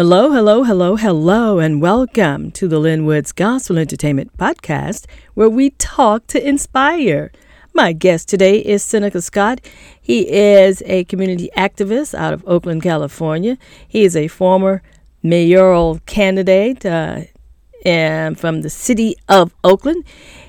Hello, hello, hello, hello, and welcome to the Lynn Woods Gospel Entertainment Podcast, where we talk to inspire. My guest today is Seneca Scott. He is a community activist out of Oakland, California. He is a former mayoral candidate uh, and from the city of Oakland.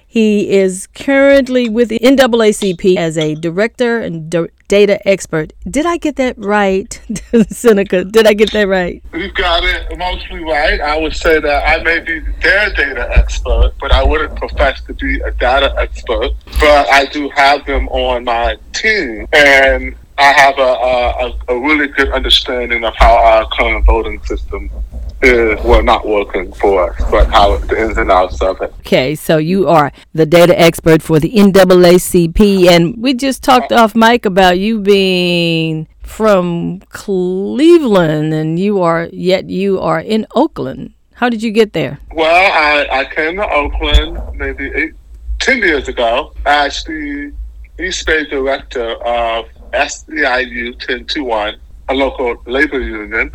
He is currently with the NAACP as a director and data expert. Did I get that right, Seneca? Did I get that right? You got it mostly right. I would say that I may be their data expert, but I wouldn't profess to be a data expert. But I do have them on my team, and I have a, a, a really good understanding of how our current voting system is well not working for us, but how the ins and outs of it. Okay, so you are the data expert for the NAACP, and we just talked off mic about you being from Cleveland, and you are yet you are in Oakland. How did you get there? Well, I, I came to Oakland maybe eight, 10 years ago as the East Bay director of SEIU 1021, a local labor union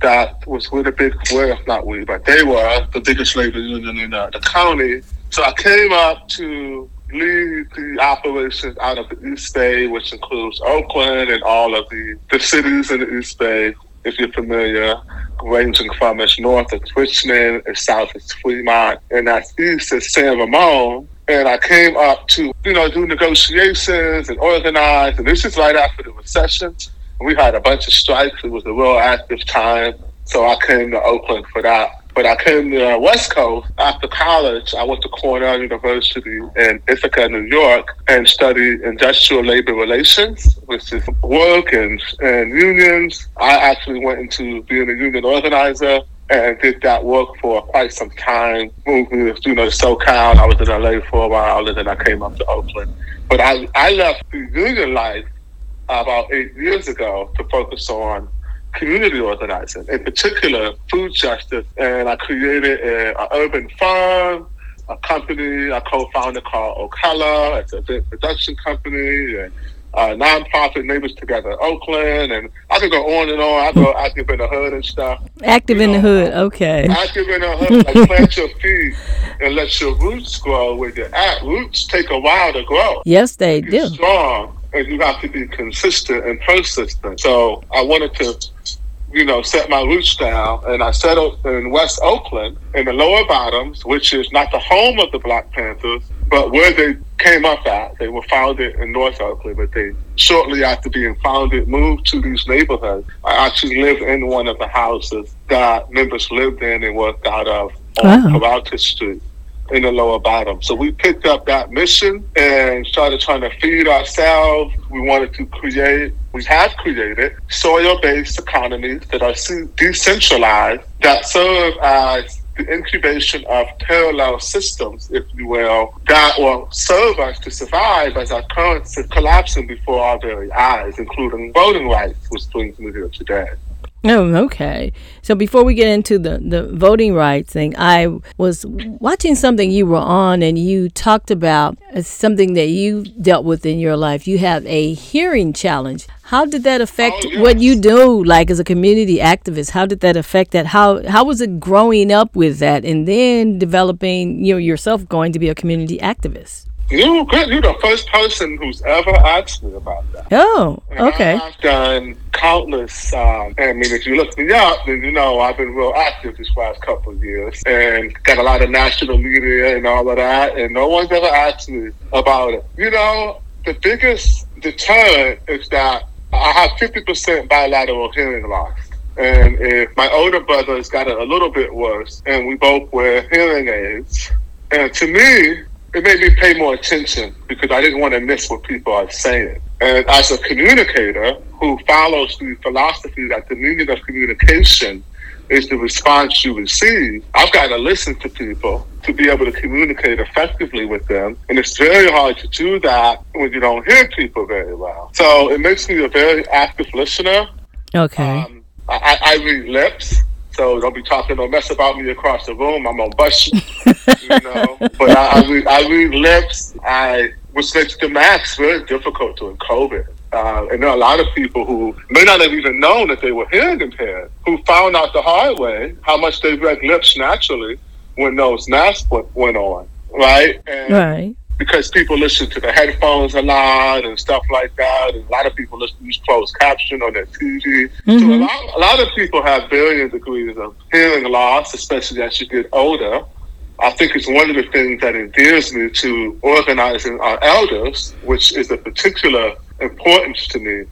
that was with a big, well, not we, but they were the biggest labor union in uh, the county. So I came up to lead the operations out of the East Bay, which includes Oakland and all of the, the cities in the East Bay, if you're familiar, ranging from as north as Richmond, as south as Fremont, and as east as San Ramon. And I came up to, you know, do negotiations and organize. And this is right after the recession. We had a bunch of strikes. It was a real active time. So I came to Oakland for that. But I came to the West Coast after college. I went to Cornell University in Ithaca, New York, and studied industrial labor relations, which is work and, and unions. I actually went into being a union organizer and did that work for quite some time. Moved to you know SoCal. I was in LA for a while, and then I came up to Oakland. But I I left the union life about eight years ago to focus on community organizing, in particular food justice. And I created an urban farm, a company I co-founded called Ocala. It's a big production company and uh, nonprofit Neighbors Together Oakland, and I could go on and on. I go active in the hood and stuff. Active you in know, the hood, okay. Active in the hood, like plant your feet and let your roots grow where you're at. Roots take a while to grow. Yes, they do. Strong, and you have to be consistent and persistent. So I wanted to you know, set my roots down, and I settled in West Oakland in the lower bottoms, which is not the home of the Black Panthers, but where they came up at. They were founded in North Oakland, but they shortly after being founded moved to these neighborhoods. I actually lived in one of the houses that members lived in and worked out of on wow. Street in the lower bottom. So we picked up that mission and started trying to feed ourselves. We wanted to create, we have created soil based economies that are decentralized that serve as the incubation of parallel systems, if you will, that will serve us to survive as our currents are collapsing before our very eyes, including voting rights, which brings me here today. Oh, okay. So before we get into the, the voting rights thing, I was watching something you were on and you talked about something that you dealt with in your life. You have a hearing challenge. How did that affect oh, yes. what you do like as a community activist? How did that affect that? How how was it growing up with that and then developing you know yourself going to be a community activist? You good. You're the first person who's ever asked me about that. Oh, okay. I've done countless. Um, I mean, if you look me up, then you know I've been real active these last couple of years and got a lot of national media and all of that. And no one's ever asked me about it. You know, the biggest deterrent is that I have 50% bilateral hearing loss. And if my older brother has got it a little bit worse, and we both wear hearing aids, and to me, it made me pay more attention because I didn't want to miss what people are saying. And as a communicator who follows the philosophy that the meaning of communication is the response you receive, I've got to listen to people to be able to communicate effectively with them. And it's very hard to do that when you don't hear people very well. So it makes me a very active listener. Okay. Um, I, I read lips. So don't be talking no mess about me across the room. I'm gonna bust you, you know. But I, I, read, I read lips. I the max very difficult during COVID. Uh, and there are a lot of people who may not have even known that they were hearing impaired, who found out the hard way how much they read lips naturally when those masks went on, right? And right. Because people listen to the headphones a lot and stuff like that, and a lot of people listen use closed caption on their TV. Mm-hmm. So a lot, a lot of people have varying degrees of hearing loss, especially as you get older. I think it's one of the things that endears me to organizing our elders, which is a particular importance to me.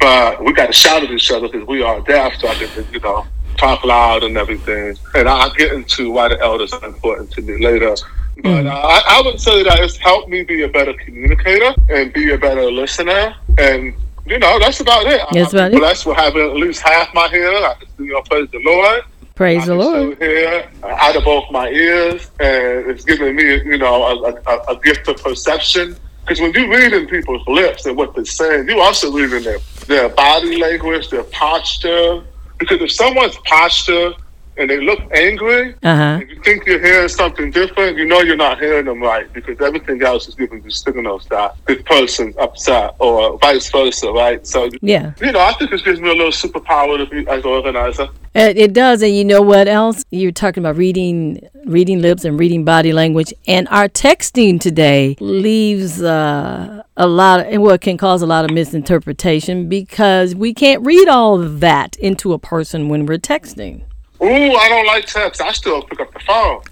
But we got to shout at each other because we are deaf, so I can, you know, talk loud and everything. And I'll get into why the elders are important to me later. But mm. uh, I, I would say that it's helped me be a better communicator and be a better listener. And, you know, that's about it. That's I'm about blessed it. with having at least half my hair. I you know, praise the Lord. Praise the Lord. Here, out of both my ears, and it's giving me, you know, a, a, a gift of perception. Because when you're reading people's lips and what they're saying, you also reading their, their body language, their posture. Because if someone's posture and they look angry, uh-huh. and you think you're hearing something different, you know you're not hearing them right because everything else is giving you signals that this person's upset or vice versa, right? So, yeah, you know, I think it gives me a little superpower to be as an organizer. It does, and you know what else? You're talking about reading, reading lips and reading body language, and our texting today leaves uh, a lot, of, and what can cause a lot of misinterpretation because we can't read all of that into a person when we're texting. Ooh, I don't like text. I still pick up the phone.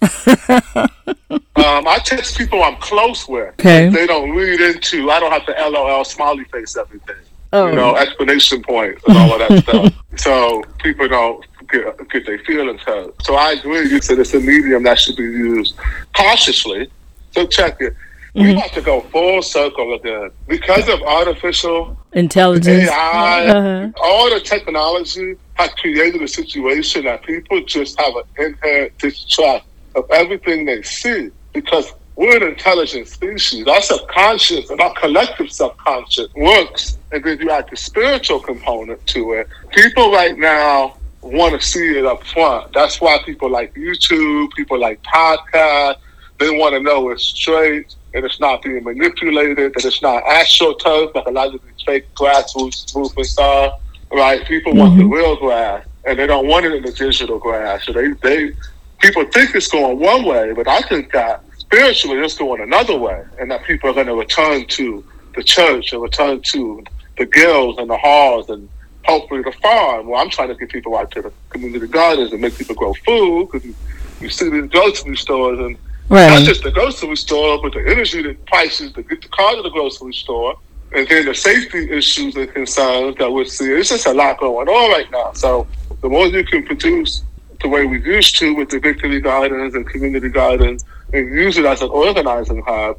um, I text people I'm close with. Okay. They don't read into. I don't have to LOL smiley face everything. Oh. You know, explanation points and all of that stuff. So people don't get, get their feelings hurt. So I agree. You said it's a medium that should be used cautiously. So check it. Mm-hmm. We have to go full circle again because of artificial intelligence, AI, uh-huh. all the technology has created a situation that people just have an inherent distrust of everything they see because we're an intelligent species. Our subconscious and our collective subconscious works, and then you add the spiritual component to it. People right now want to see it up front. That's why people like YouTube, people like podcasts. They want to know it's straight and it's not being manipulated, that it's not astroturf like a lot of these fake grassroots movements are. Right? People mm-hmm. want the mm-hmm. real grass, and they don't want it in the digital grass. So they, they people think it's going one way, but I think that spiritually it's going another way, and that people are going to return to the church and return to the guilds and the halls and hopefully the farm. Well, I'm trying to get people out to the community gardens and make people grow food because you, you see these grocery stores and Right. Not just the grocery store, but the energy the prices to get the car to the grocery store, and then the safety issues and concerns that we're seeing. It's just a lot going on right now. So the more you can produce the way we used to with the victory gardens and community gardens, and use it as an organizing hub,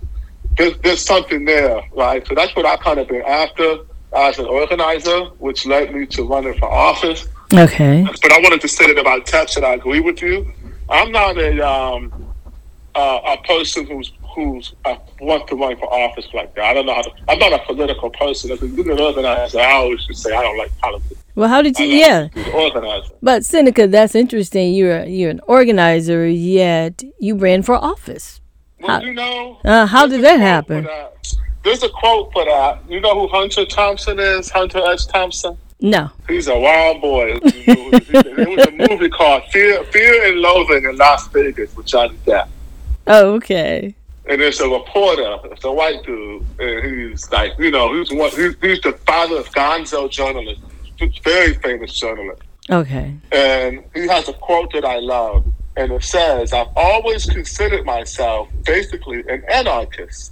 there's, there's something there, right? So that's what I kind of been after as an organizer, which led me to running for office. Okay. But I wanted to say that about tax, and I agree with you. I'm not a um, uh, a person who's who's want to run for office like that. I don't know how to. I'm not a political person. As a good organizer, I always just say I don't like politics. Well, how did you? yeah, organizer. But Seneca, that's interesting. You're you're an organizer, yet you ran for office. Well, how, you know, uh, how did that happen? That. There's a quote for that. You know who Hunter Thompson is? Hunter S. Thompson. No. He's a wild boy. there was a movie called Fear, Fear and Loathing in Las Vegas with Johnny Depp. Oh, okay. And there's a reporter, it's a white dude, and he's like, you know, he's one, he's, he's the father of Gonzo journalist, very famous journalist. Okay. And he has a quote that I love, and it says, "I've always considered myself basically an anarchist,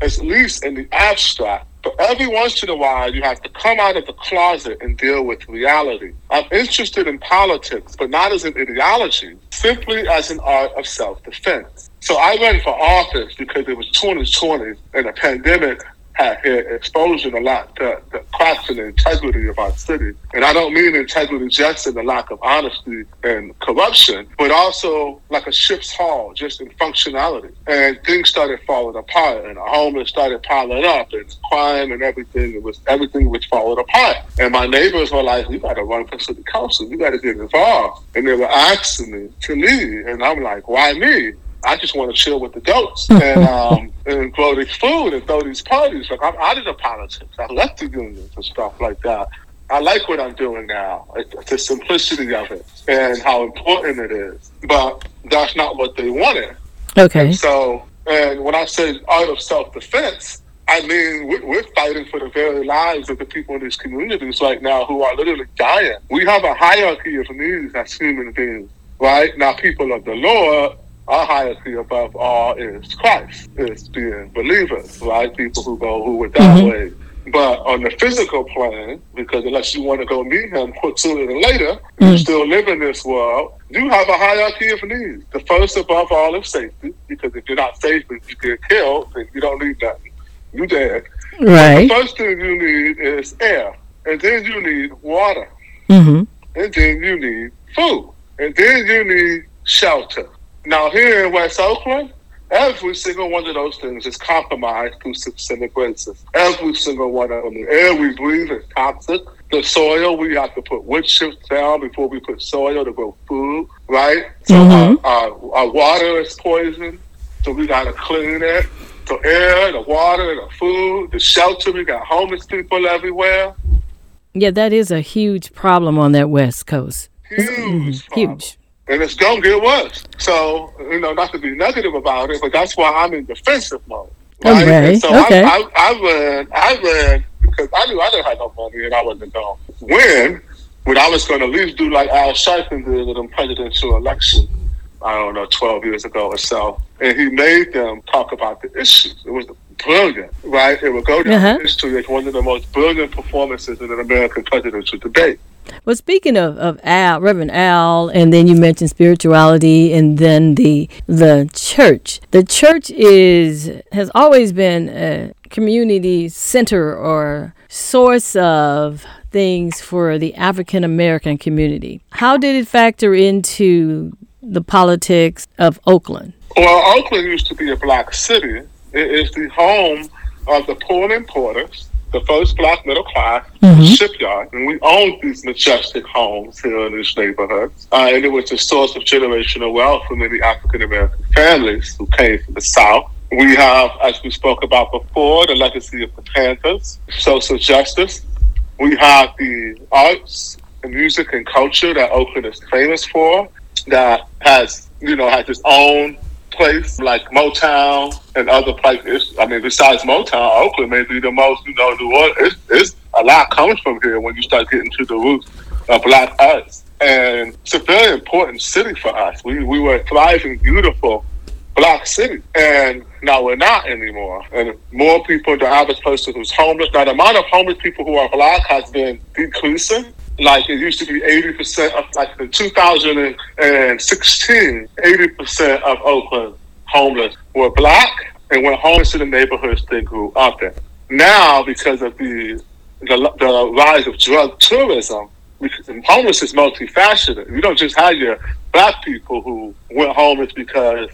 at least in the abstract." But every once in a while, you have to come out of the closet and deal with reality. I'm interested in politics, but not as an ideology, simply as an art of self defense. So I ran for office because it was 2020 and a pandemic had hit exposing a lot to the cracks and integrity of our city. And I don't mean integrity just in the lack of honesty and corruption, but also like a ship's hull, just in functionality. And things started falling apart and the homeless started piling up and crime and everything. It was everything was falling apart. And my neighbors were like, You gotta run for city council, you gotta get involved. And they were asking me to leave. And I'm like, Why me? I just want to chill with the goats and um, and grow this food and throw these parties. Like I'm out of the politics. I left the unions and stuff like that. I like what I'm doing now. It's the simplicity of it and how important it is. But that's not what they wanted. Okay. And so, and when I say art of self defense, I mean, we're fighting for the very lives of the people in these communities right now who are literally dying. We have a hierarchy of needs as human beings, right? Now, people of the Lord, our hierarchy above all is Christ, is being believers, right? People who go, who would die mm-hmm. way. But on the physical plane, because unless you want to go meet him sooner than later, mm. you still live in this world, you have a hierarchy of needs. The first above all is safety, because if you're not safe and you get killed, then you don't need nothing you dead. Right. The first thing you need is air, and then you need water, mm-hmm. and then you need food, and then you need shelter. Now here in West Oakland, every single one of those things is compromised through systemic racism. Every single one of them. The air we breathe is toxic. The soil, we have to put wood chips down before we put soil to grow food, right? So mm-hmm. our, our, our water is poisoned, so we got to clean it the air, the water, the food, the shelter. We got homeless people everywhere. Yeah, that is a huge problem on that West Coast. Huge. huge. And it's going to get worse. So, you know, not to be negative about it, but that's why I'm in defensive mode. Right? Okay. so okay. I, I, I ran, I ran because I knew I didn't have no money and I wasn't going to win. But I was going to at least do like Al Sharpton did in the presidential election I don't know, 12 years ago or so. And he made them talk about the issues. It was brilliant, right? It would go down uh-huh. history as one of the most brilliant performances in an American presidential debate. Well, speaking of, of Al, Reverend Al, and then you mentioned spirituality, and then the the church. The church is has always been a community center or source of things for the African American community. How did it factor into the politics of Oakland? Well, Oakland used to be a black city. It is the home of the and Porters, the first black middle class mm-hmm. shipyard. And we owned these majestic homes here in these neighborhoods. Uh, and it was a source of generational wealth for many African American families who came from the South. We have, as we spoke about before, the legacy of the Panthers, social justice. We have the arts and music and culture that Oakland is famous for that has, you know, has its own place like Motown and other places. I mean, besides Motown, Oakland may be the most, you know, New Orleans. It's, it's a lot comes from here when you start getting to the roots of black arts. And it's a very important city for us. We, we were a thriving, beautiful black city. And now we're not anymore. And more people, the average person who's homeless. Now, the amount of homeless people who are black has been decreasing like it used to be 80% of like in 2016 80% of oakland homeless were black and went homeless in the neighborhoods they grew up in. Now because of the the, the rise of drug tourism homeless is multifaceted. You don't just have your black people who went homeless because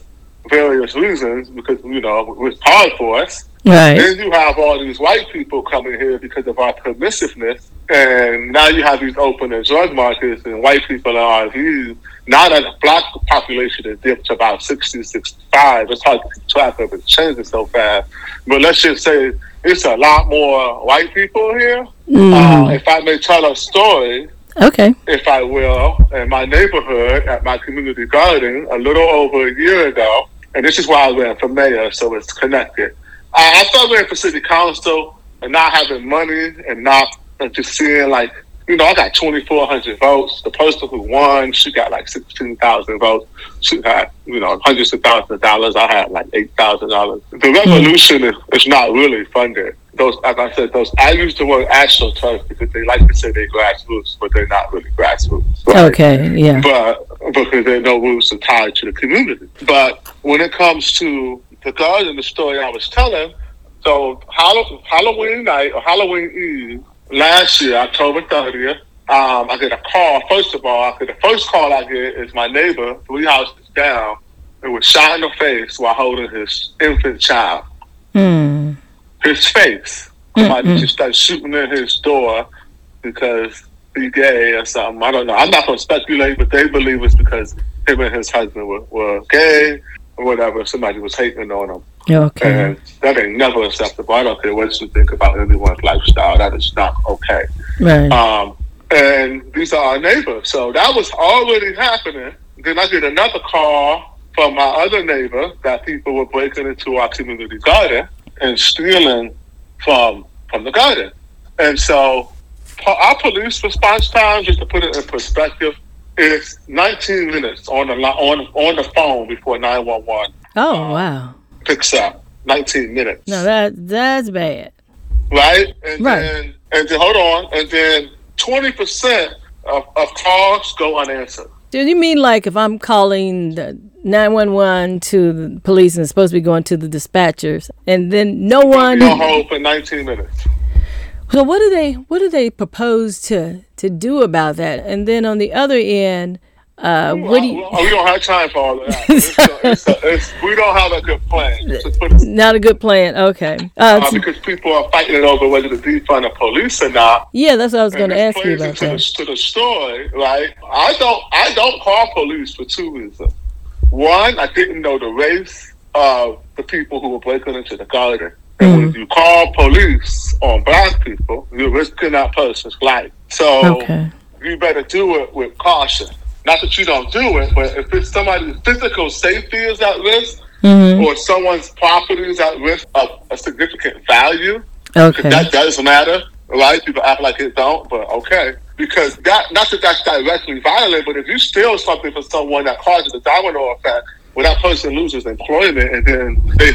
various reasons because you know it was hard for us Right. Then you have all these white people coming here because of our permissiveness, and now you have these open and drug markets, and white people are views. Now that the black population has dipped to about 60, 65, it's hard to keep track of it. changing so fast. But let's just say it's a lot more white people here. Mm. Uh, if I may tell a story, Okay. If I will, in my neighborhood at my community garden a little over a year ago, and this is why I ran for mayor, so it's connected. I, I started running for city council and not having money and not and just seeing like you know, I got 2,400 votes. The person who won, she got like 16,000 votes. She had, you know, hundreds of thousands of dollars. I had like $8,000. The hmm. revolution is, is not really funded. Those, like I said, those, I use the word astroturf because they like to say they're grassroots, but they're not really grassroots. Right? Okay, yeah. But because there are no roots are tied to the community. But when it comes to the garden, the story I was telling. So Halloween night or Halloween Eve last year, October 30th, um, I get a call. First of all, I get the first call I get is my neighbor, three houses down, who was shot in the face while holding his infant child. Mm. His face. Somebody mm-hmm. just started shooting at his door because he's gay or something. I don't know. I'm not going to speculate, but they believe it's because him and his husband were, were gay or whatever, somebody was hating on them. Okay. And that ain't never acceptable. I don't care what you think about anyone's lifestyle. That is not okay. Right. Um, and these are our neighbors. So that was already happening. Then I get another call from my other neighbor that people were breaking into our community garden and stealing from from the garden. And so our police response time, just to put it in perspective, is 19 minutes on the on on the phone before 911 oh wow. picks up. 19 minutes No, that that's bad. right? And Right. then and then hold on, and then twenty percent of, of calls go unanswered. Do you mean like if I'm calling the 911 to the police and supposed to be going to the dispatchers and then no one on hold for nineteen minutes. So what do they what do they propose to to do about that? And then on the other end, uh, what do you? Well, we don't have time for all of that. It's a- it's a- it's- we don't have a good plan. To Not a good plan. Okay. Uh, uh, because people are fighting it over whether to defund the police or not. yeah, that's what I was going to ask you about into the, to the story, right? I don't I don't call police for two reasons. One, I didn't know the race of the people who were breaking into the garden. And when you call police on black people, you're risking that person's life. So Okay. you better do it with caution. Not that you don't do it, but if it's somebody's physical safety is at risk Mm-hmm. or someone's property is at risk of a significant value, Okay. that does matter, right? People act like it don't, but okay. Because that, not that that's directly violent, but if you steal something from someone that causes a domino effect, where that person loses employment and then they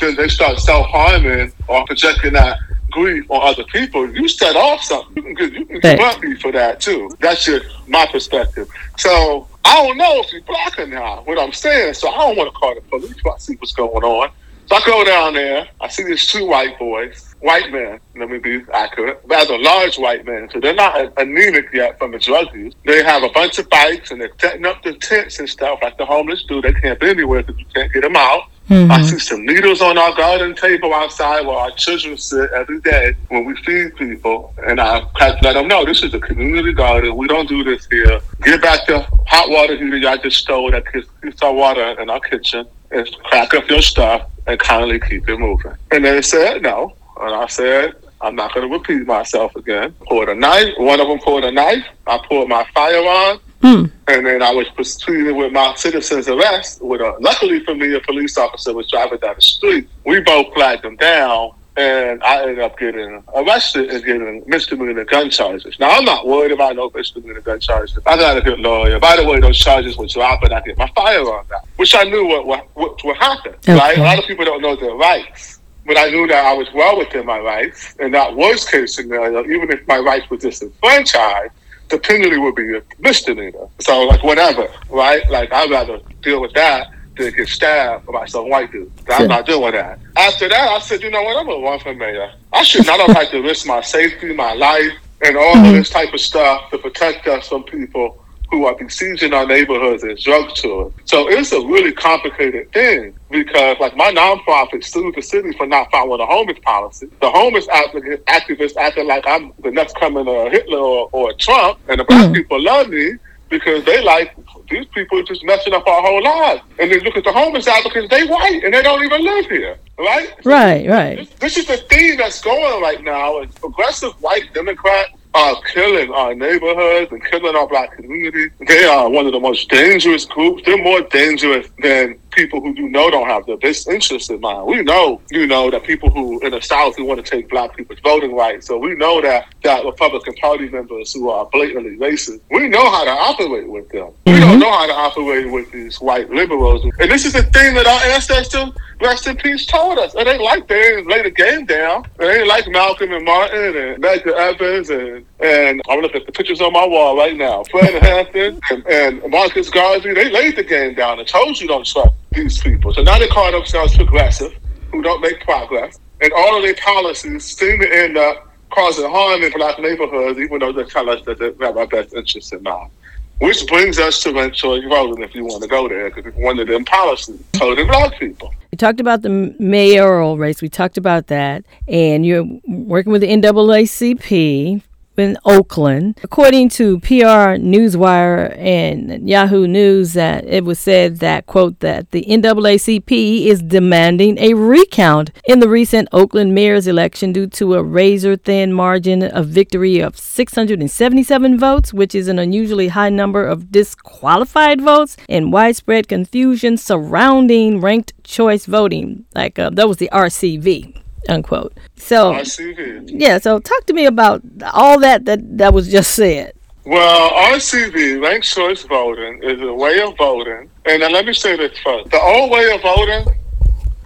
then they start self harming or projecting that grief on other people, you set off something. You can you can Right. bumpy for that too. That's just my perspective. So I don't know if you're black or not. What I'm saying, so I don't want to call the police. but I see what's going on. So I go down there. I see these two white boys, white man, Let me be accurate. but as a large white man. So they're not anemic yet from the drug use. They have a bunch of bikes and they're setting up the tents and stuff like the homeless do. They can't be anywhere because you can't get them out. I mm-hmm. see some needles on our garden table outside where our children sit every day when we feed people. And I let them know this is a community garden. We don't do this here. Get back the hot water heater y'all just stole that keeps our water in our kitchen and crack up your stuff and kindly keep it moving. And they said no. And I said, I'm not going to repeat myself again. Poured a knife. One of them pulled a knife. I pulled my firearm. Hmm. And then I was proceeding with my citizen's arrest. With a, luckily for me, a police officer was driving down the street. We both flagged him down, and I ended up getting arrested and getting misdemeanor gun charges. Now I'm not worried about no misdemeanor gun charges. I got a good lawyer. By the way, those charges were dropped, and I get my firearm back, which I knew what what, what would happen. Right? A lot of people don't know their rights. But I knew that I was well within my rights, and that worst case scenario, even if my rights were disenfranchised, the penalty would be a misdemeanor. So, like, whatever, right? Like, I'd rather deal with that than get stabbed by some white dude. I'm not doing that. After that, I said, you know what? I'm to run for mayor. I should not have had to risk my safety, my life, and all of mm-hmm. this type of stuff to protect us from people who are besieging our neighborhoods as drug tourists. So it's a really complicated thing because, like, my nonprofit sued the city for not following a homeless policy. The homeless activist- activists acting like I'm the next coming of Hitler or, or Trump, and the black mm. people love me because they like these people just messing up our whole lives. And then look at the homeless advocates; they white and they don't even live here, right? Right, right. This, this is the theme that's going right now. Is progressive white Democrats are killing our neighborhoods and killing our black community. They are one of the most dangerous groups. They're more dangerous than people who you know don't have their best interests in mind. We know, you know, that people who in the South who want to take black people's voting rights. So we know that that Republican Party members who are blatantly racist. We know how to operate with them. We don't mm-hmm. know how to operate with these white liberals. And this is the thing that our ancestors, rest in peace, told us. It ain't like they didn't lay the game down. It ain't like Malcolm and Martin and Medgar Evers and and I'm looking at the pictures on my wall right now. Fred Hampton and, and Marcus Garvey, they laid the game down and told you don't trust these people. So now they call themselves progressive, who don't make progress. And all of their policies seem to end up causing harm in black neighborhoods, even though they tell us that they have our best interests in mind. Which brings us to racial erosion, if you want to go there, because it's one of them policies told black people. We talked about the mayoral race. We talked about that, and you're working with the NAACP in Oakland. According to PR Newswire and Yahoo News, that it was said that quote that the NAACP is demanding a recount in the recent Oakland mayor's election due to a razor thin margin of victory of 677 votes, which is an unusually high number of disqualified votes, and widespread confusion surrounding ranked choice voting. Like uh, that was the RCV unquote. So RCV. Yeah, so talk to me about all that that, that was just said. Well, RCV, ranked choice voting, is a way of voting. And let me say this first. The old way of voting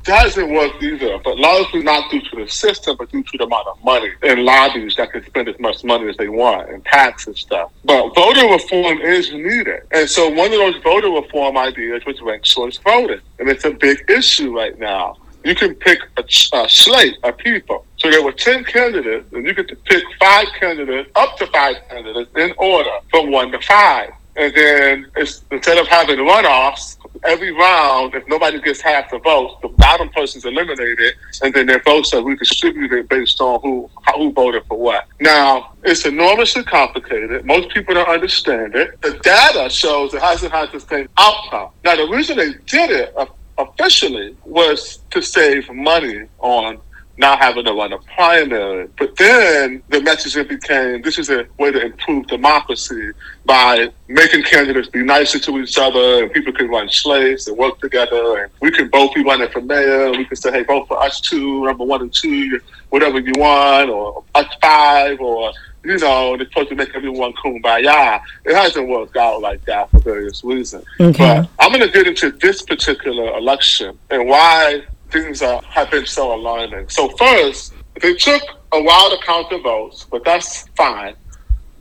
doesn't work either, but largely not due to the system, but due to the amount of money and lobbies that can spend as much money as they want and tax and stuff. But voter reform is needed. And so one of those voter reform ideas was ranked choice voting. And it's a big issue right now you can pick a, a slate of people. So there were 10 candidates, and you get to pick five candidates, up to five candidates in order from one to five. And then instead of having runoffs every round, if nobody gets half the votes, the bottom person's eliminated, and then their votes are redistributed based on who who voted for what. Now, it's enormously complicated. Most people don't understand it. The data shows it hasn't had the same outcome. Now, the reason they did it officially was to save money on not having to run a primary. But then the messaging became this is a way to improve democracy by making candidates be nicer to each other and people can run slates and work together and we can both be running for mayor we can say, hey, vote for us two, number one and two, whatever you want, or us five, or you know, they're supposed to make everyone kumbaya. It hasn't worked out like that for various reasons. Okay. But I'm going to get into this particular election and why things are, have been so alarming. So first, they took a while to count the votes, but that's fine.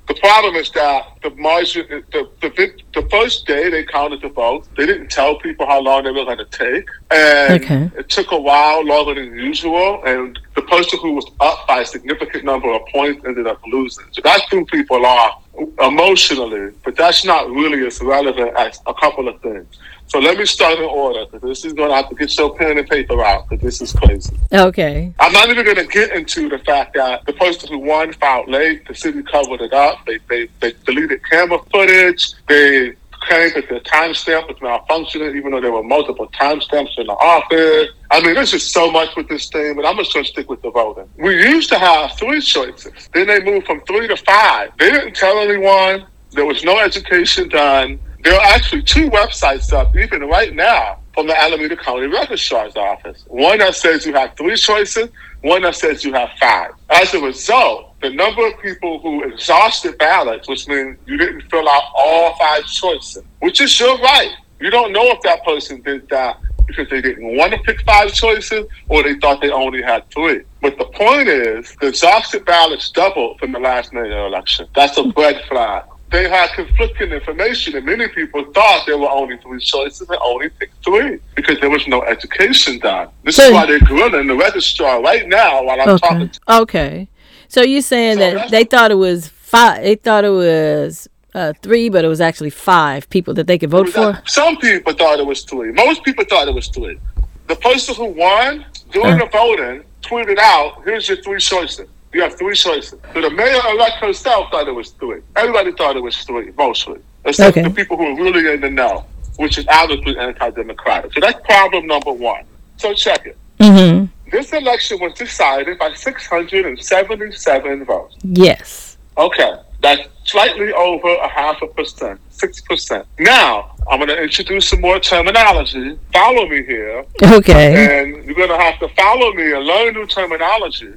The problem is that the margin, the, the, the first day they counted the votes, they didn't tell people how long they were going to take. And okay. it took a while, longer than usual. And the person who was up by a significant number of points ended up losing. So that threw people off emotionally, but that's not really as relevant as a couple of things. So let me start in order because this is going to have to get your pen and paper out because this is crazy. Okay. I'm not even going to get into the fact that the person who won filed late. The city covered it up. They they, they deleted camera footage. They claimed that the timestamp was malfunctioning, even though there were multiple timestamps in the office. I mean, there's just so much with this thing, but I'm just going to stick with the voting. We used to have three choices. Then they moved from three to five. They didn't tell anyone. There was no education done. There are actually two websites up, even right now, from the Alameda County Registrar's Office. One that says you have three choices, one that says you have five. As a result, the number of people who exhausted ballots, which means you didn't fill out all five choices, which is your right. You don't know if that person did that because they didn't want to pick five choices or they thought they only had three. But the point is, the exhausted ballots doubled from the last mayor election. That's a red flag they had conflicting information, and many people thought there were only three choices and only picked three because there was no education done. This so, is why they're grilling the registrar right now while I'm okay. talking. Okay, so you're saying so that they thought it was five? They thought it was uh, three, but it was actually five people that they could vote for. Some people thought it was three. Most people thought it was three. The person who won during uh. the voting tweeted out, "Here's your three choices." You have three choices. So the mayor elect herself thought it was three. Everybody thought it was three, mostly. Except okay. the people who are really in the know, which is obviously anti-democratic. So that's problem number one. So check it. Mm-hmm. This election was decided by 677 votes. Yes. Okay. That's slightly over a half a percent, 6%. Now, I'm going to introduce some more terminology. Follow me here. Okay. And you're going to have to follow me and learn new terminology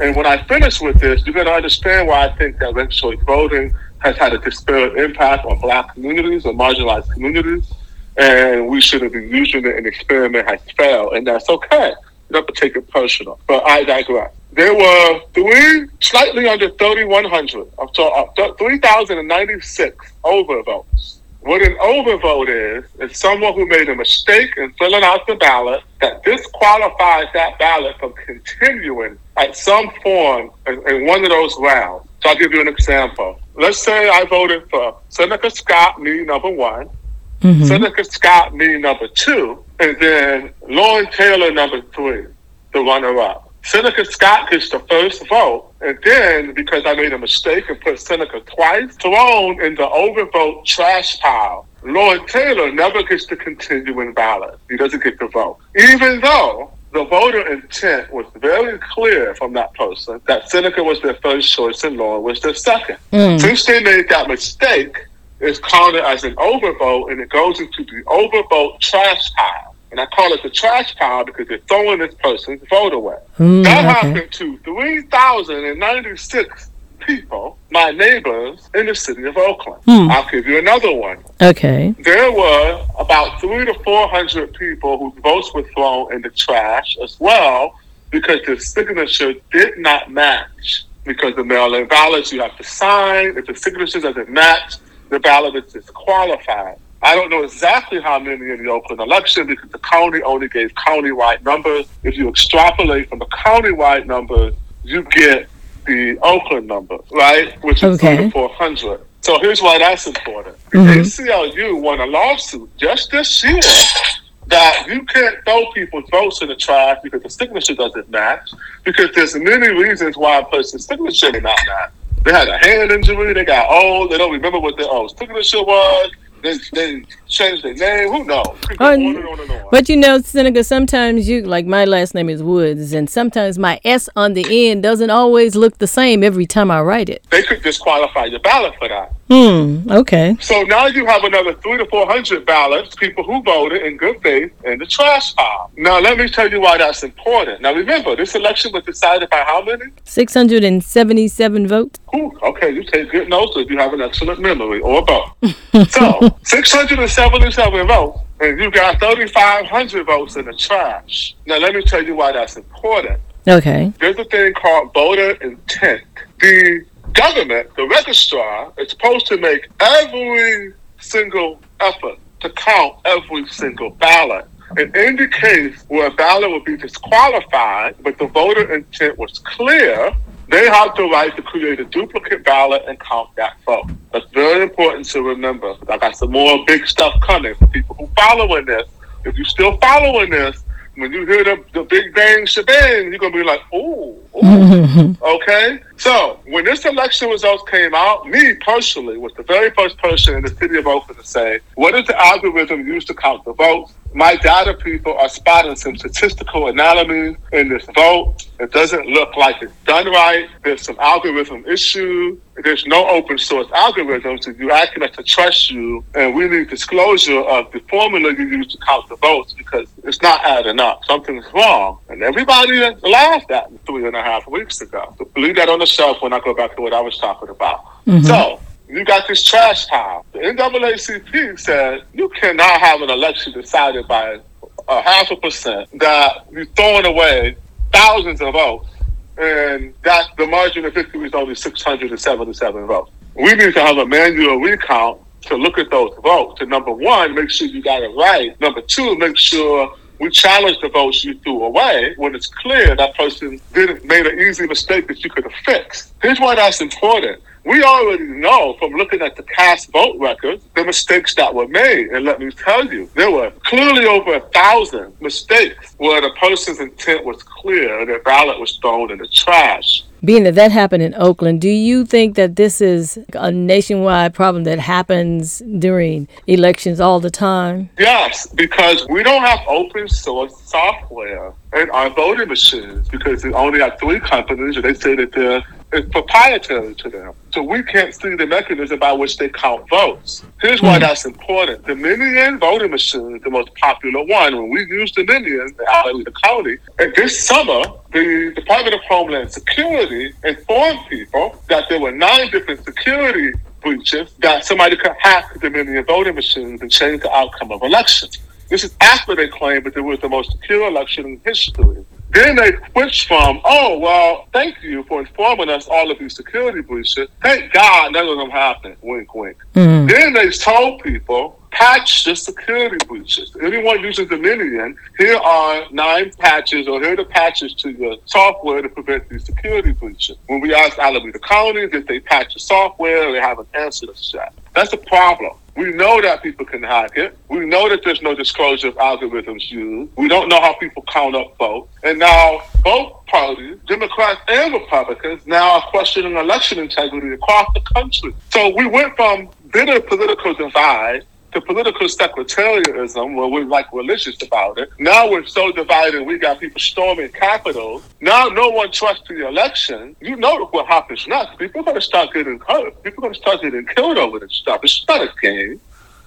and when I finish with this, you're going to understand why I think that ranked voting has had a disparate impact on black communities and marginalized communities. And we shouldn't be using it. An experiment has failed, and that's okay. You don't have to take it personal. But I digress. There were three, slightly under 3,100, I'm uh, 3,096 overvotes. What an overvote is, is someone who made a mistake in filling out the ballot that disqualifies that ballot from continuing at some form in, in one of those rounds. So I'll give you an example. Let's say I voted for Seneca Scott, me number one, mm-hmm. Seneca Scott, me number two, and then Loren Taylor number three, the runner up. Seneca Scott gets the first vote. And then, because I made a mistake and put Seneca twice, thrown in the overvote trash pile. Loren Taylor never gets to continue in ballot. He doesn't get the vote. Even though the voter intent was very clear from that person that Seneca was their first choice and Loren was their second. Mm. Since they made that mistake, it's counted as an overvote and it goes into the overvote trash pile. And I call it the trash pile because they're throwing this person's vote away. Mm, that okay. happened to 3,096 people, my neighbors in the city of Oakland. Hmm. I'll give you another one. Okay. There were about three to four hundred people whose votes were thrown in the trash as well because the signature did not match. Because the mail-in ballots you have to sign, if the signature doesn't match, the ballot is disqualified. I don't know exactly how many in the Oakland election because the county only gave county-wide numbers. If you extrapolate from the county-wide numbers, you get the Oakland number, right? Which is okay. 400. So here's why that's important. The mm-hmm. ACLU won a lawsuit just this year that you can't throw people's votes in the trash because the signature doesn't match, because there's many reasons why a person's signature may not match. They had a hand injury, they got old, they don't remember what their old signature was, they, they changed their name. Who knows? But you know, Seneca, sometimes you like my last name is Woods, and sometimes my S on the end doesn't always look the same every time I write it. They could disqualify your ballot for that. Hmm. Okay. So now you have another three to four hundred ballots, people who voted in good faith, in the trash pile. Now let me tell you why that's important. Now remember, this election was decided by how many? Six hundred and seventy-seven votes. Ooh, okay, you take good notes if you have an excellent memory, or both. so six hundred and seventy-seven votes, and you got thirty-five hundred votes in the trash. Now let me tell you why that's important. Okay. There's a thing called voter intent. The government, the registrar, is supposed to make every single effort to count every single ballot. And in the case where a ballot would be disqualified, but the voter intent was clear, they have the right to create a duplicate ballot and count that vote. That's very important to remember. I got some more big stuff coming for people who following this. If you're still following this, when you hear the, the big bang shebang, you're gonna be like, ooh, ooh. okay. So when this election results came out, me personally was the very first person in the city of Oakland to say, what is the algorithm used to count the votes? My data people are spotting some statistical anomalies in this vote. It doesn't look like it's done right. There's some algorithm issue. There's no open source algorithm, so you're asking us to trust you, and we need disclosure of the formula you use to count the votes because it's not adding up. Something's wrong. And everybody laughed at me three and a half weeks ago. So leave that on the shelf when I go back to what I was talking about. Mm-hmm. So you got this trash pile. The NAACP said you cannot have an election decided by a half a percent that you're throwing away thousands of votes, and that the margin of victory is only 677 votes. We need to have a manual recount to look at those votes. To number one, make sure you got it right. Number two, make sure we challenge the votes you threw away when it's clear that person didn't made an easy mistake that you could have fixed. Here's why that's important we already know from looking at the cast vote records the mistakes that were made. And let me tell you, there were clearly over a thousand mistakes where the person's intent was clear and their ballot was thrown in the trash. Being that that happened in Oakland, do you think that this is a nationwide problem that happens during elections all the time? Yes, because we don't have open source software in our voting machines because we only have three companies and they say that they're it's proprietary to them. So we can't see the mechanism by which they count votes. Here's why hmm. that's important. the Dominion voting machine is the most popular one. When we use Dominion out of the county, and this summer, the Department of Homeland Security informed people that there were nine different security breaches that somebody could hack the Dominion voting machines and change the outcome of elections. This is after they claimed that it was the most secure election in history. Then they switched from, oh, well, thank you for informing us all of these security breaches. Thank God none of them happened. Wink, wink. Mm-hmm. Then they told people patch the security breaches. Anyone using Dominion, here are nine patches, or here are the patches to your software to prevent these security breaches. When we asked Alameda County if they patch the software, they haven't answered us yet. That's a problem. We know that people can hack it. We know that there's no disclosure of algorithms used. We don't know how people count up votes. And now both parties, Democrats and Republicans, now are questioning election integrity across the country. So we went from bitter political divide to political sectarianism where we're like religious about it. Now we're so divided, we got people storming Capitol. Now no one trusts the election. You know what happens next. People are going to start getting hurt. People are going to start getting killed over this stuff. It's not a game.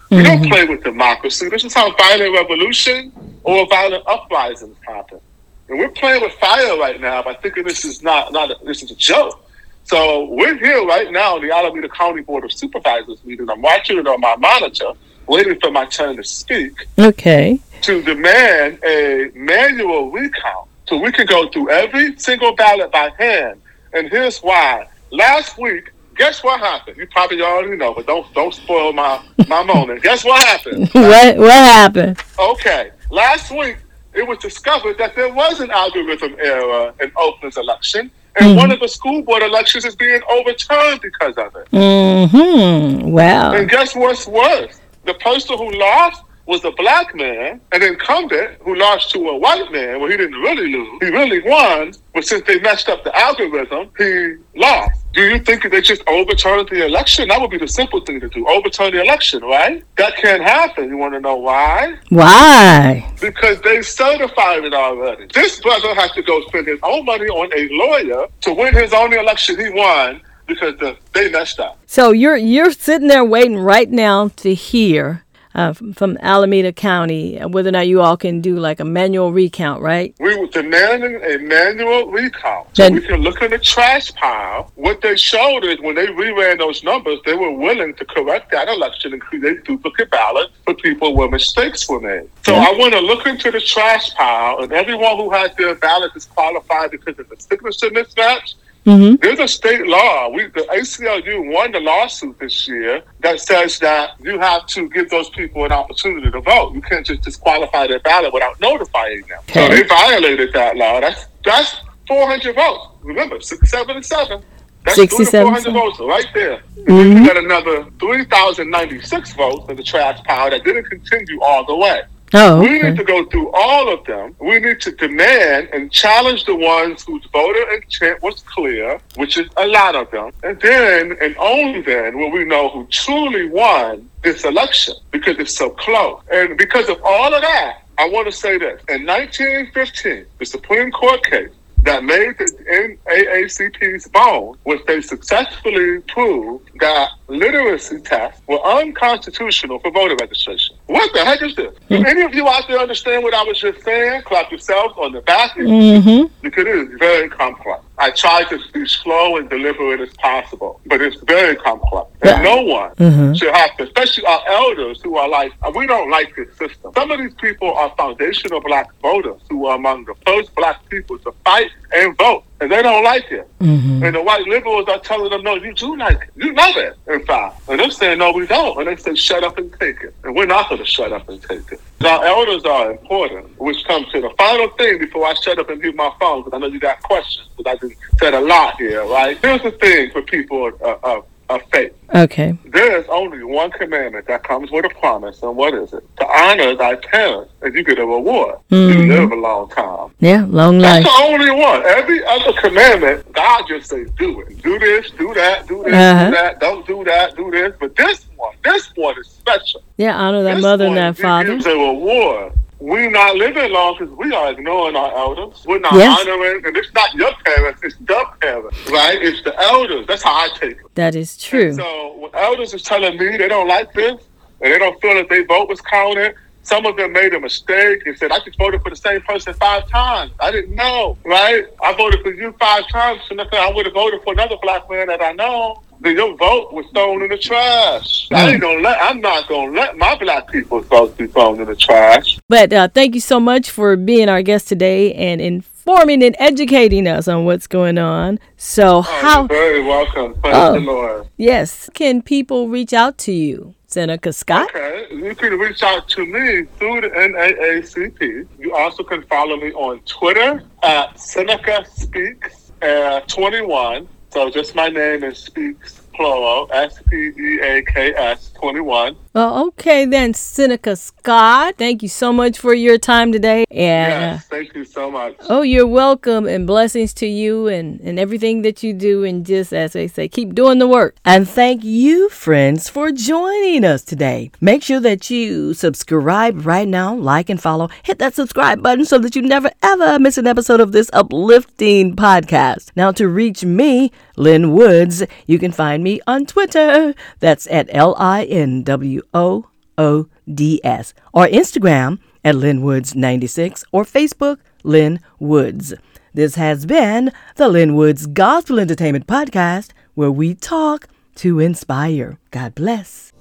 We don't mm-hmm. play with democracy. This is how violent revolution or violent uprisings happen. And we're playing with fire right now by thinking this is not, not a, this is a joke. So we're here right now in the Alameda County Board of Supervisors meeting. I'm watching it on my monitor waiting for my turn to speak. Okay. To demand a manual recount so we can go through every single ballot by hand. And here's why. Last week, guess what happened? You probably already know, but don't don't spoil my my moment. Guess what happened? what what happened? Okay. Last week, it was discovered that there was an algorithm error in Oakland's election. And mm-hmm. one of the school board elections is being overturned because of it. Mm-hmm. Wow. And guess what's worse? The person who lost was a black man, an incumbent who lost to a white man. Well, he didn't really lose. He really won, but since they messed up the algorithm, he lost. Do you think they just overturned the election? That would be the simple thing to do. Overturn the election, right? That can't happen. You want to know why? Why? Because they certified it already. This brother has to go spend his own money on a lawyer to win his own election he won because the, they messed up. So you're you're sitting there waiting right now to hear uh, from Alameda County whether or not you all can do like a manual recount, right? We were demanding a manual recount. So then, we can look in the trash pile. What they showed is when they reran those numbers, they were willing to correct that election and create duplicate ballots for people where mistakes were made. So yeah. I want to look into the trash pile, and everyone who has their ballot disqualified because of the signature mismatch Mm-hmm. There's a state law. We, the ACLU won the lawsuit this year that says that you have to give those people an opportunity to vote. You can't just disqualify their ballot without notifying them. Okay. So they violated that law. That's that's 400 votes. Remember, 677. That's 400 votes right there. Mm-hmm. You got another 3,096 votes in the trash pile that didn't continue all the way. Oh, okay. We need to go through all of them. We need to demand and challenge the ones whose voter intent was clear, which is a lot of them. And then, and only then, will we know who truly won this election because it's so close. And because of all of that, I want to say this. In 1915, the Supreme Court case that made the NAACP's bone was they successfully proved that literacy tests were unconstitutional for voter registration. What the heck is this? Do hmm. any of you out there understand what I was just saying? Clap yourselves on the back mm-hmm. because it is very complex. I try to be slow and deliberate as possible, but it's very complex. And no one mm-hmm. should have to, especially our elders who are like, we don't like this system. Some of these people are foundational black voters who are among the first black people to fight and vote and they don't like it. Mm-hmm. And the white liberals are telling them, no, you do like it. You love it, in fact. And they're saying, no, we don't. And they say, shut up and take it. And we're not going to shut up and take it. Now, elders are important, which comes to the final thing before I shut up and mute my phone, because I know you got questions, because I just said a lot here, right? Here's the thing for people uh, uh, of faith. Okay. There is only one commandment that comes with a promise, and what is it? To honor thy parents, and you get a reward. Mm-hmm. You live a long time. Yeah, long life. That's the only one. Every other commandment, God just says, do it. Do this, do that, do this, uh-huh. do that. Don't do that, do this. But this one, this one is special. Yeah, honor thy this mother and thy father. Gives a reward we're not living long because we are ignoring our elders. We're not yes. honoring, and it's not your parents, it's the parents, right? It's the elders. That's how I take it. That is true. And so when elders is telling me they don't like this, and they don't feel that their vote was counted, some of them made a mistake and said, I just voted for the same person five times. I didn't know, right? I voted for you five times, and I would have voted for another black man that I know your vote was thrown in the trash. I ain't gonna let. I'm not gonna let my black people's vote be thrown in the trash. But uh, thank you so much for being our guest today and informing and educating us on what's going on. So oh, how? very welcome. Praise oh, the Lord. Yes. Can people reach out to you? Seneca Scott. Okay, you can reach out to me through the NAACP. You also can follow me on Twitter at Seneca Speaks uh, 21. So just my name is Speaks plural, S P E A K S 21. Well, okay then, Seneca Scott. Thank you so much for your time today. And yes, uh, thank you so much. Oh, you're welcome, and blessings to you and, and everything that you do. And just as they say, keep doing the work. And thank you, friends, for joining us today. Make sure that you subscribe right now, like and follow. Hit that subscribe button so that you never ever miss an episode of this uplifting podcast. Now, to reach me, Lynn Woods, you can find me on Twitter. That's at L I N W O O D S, or Instagram at Lynn Woods 96 or Facebook Lynn Woods. This has been the Lynn Woods Gospel Entertainment Podcast, where we talk to inspire. God bless.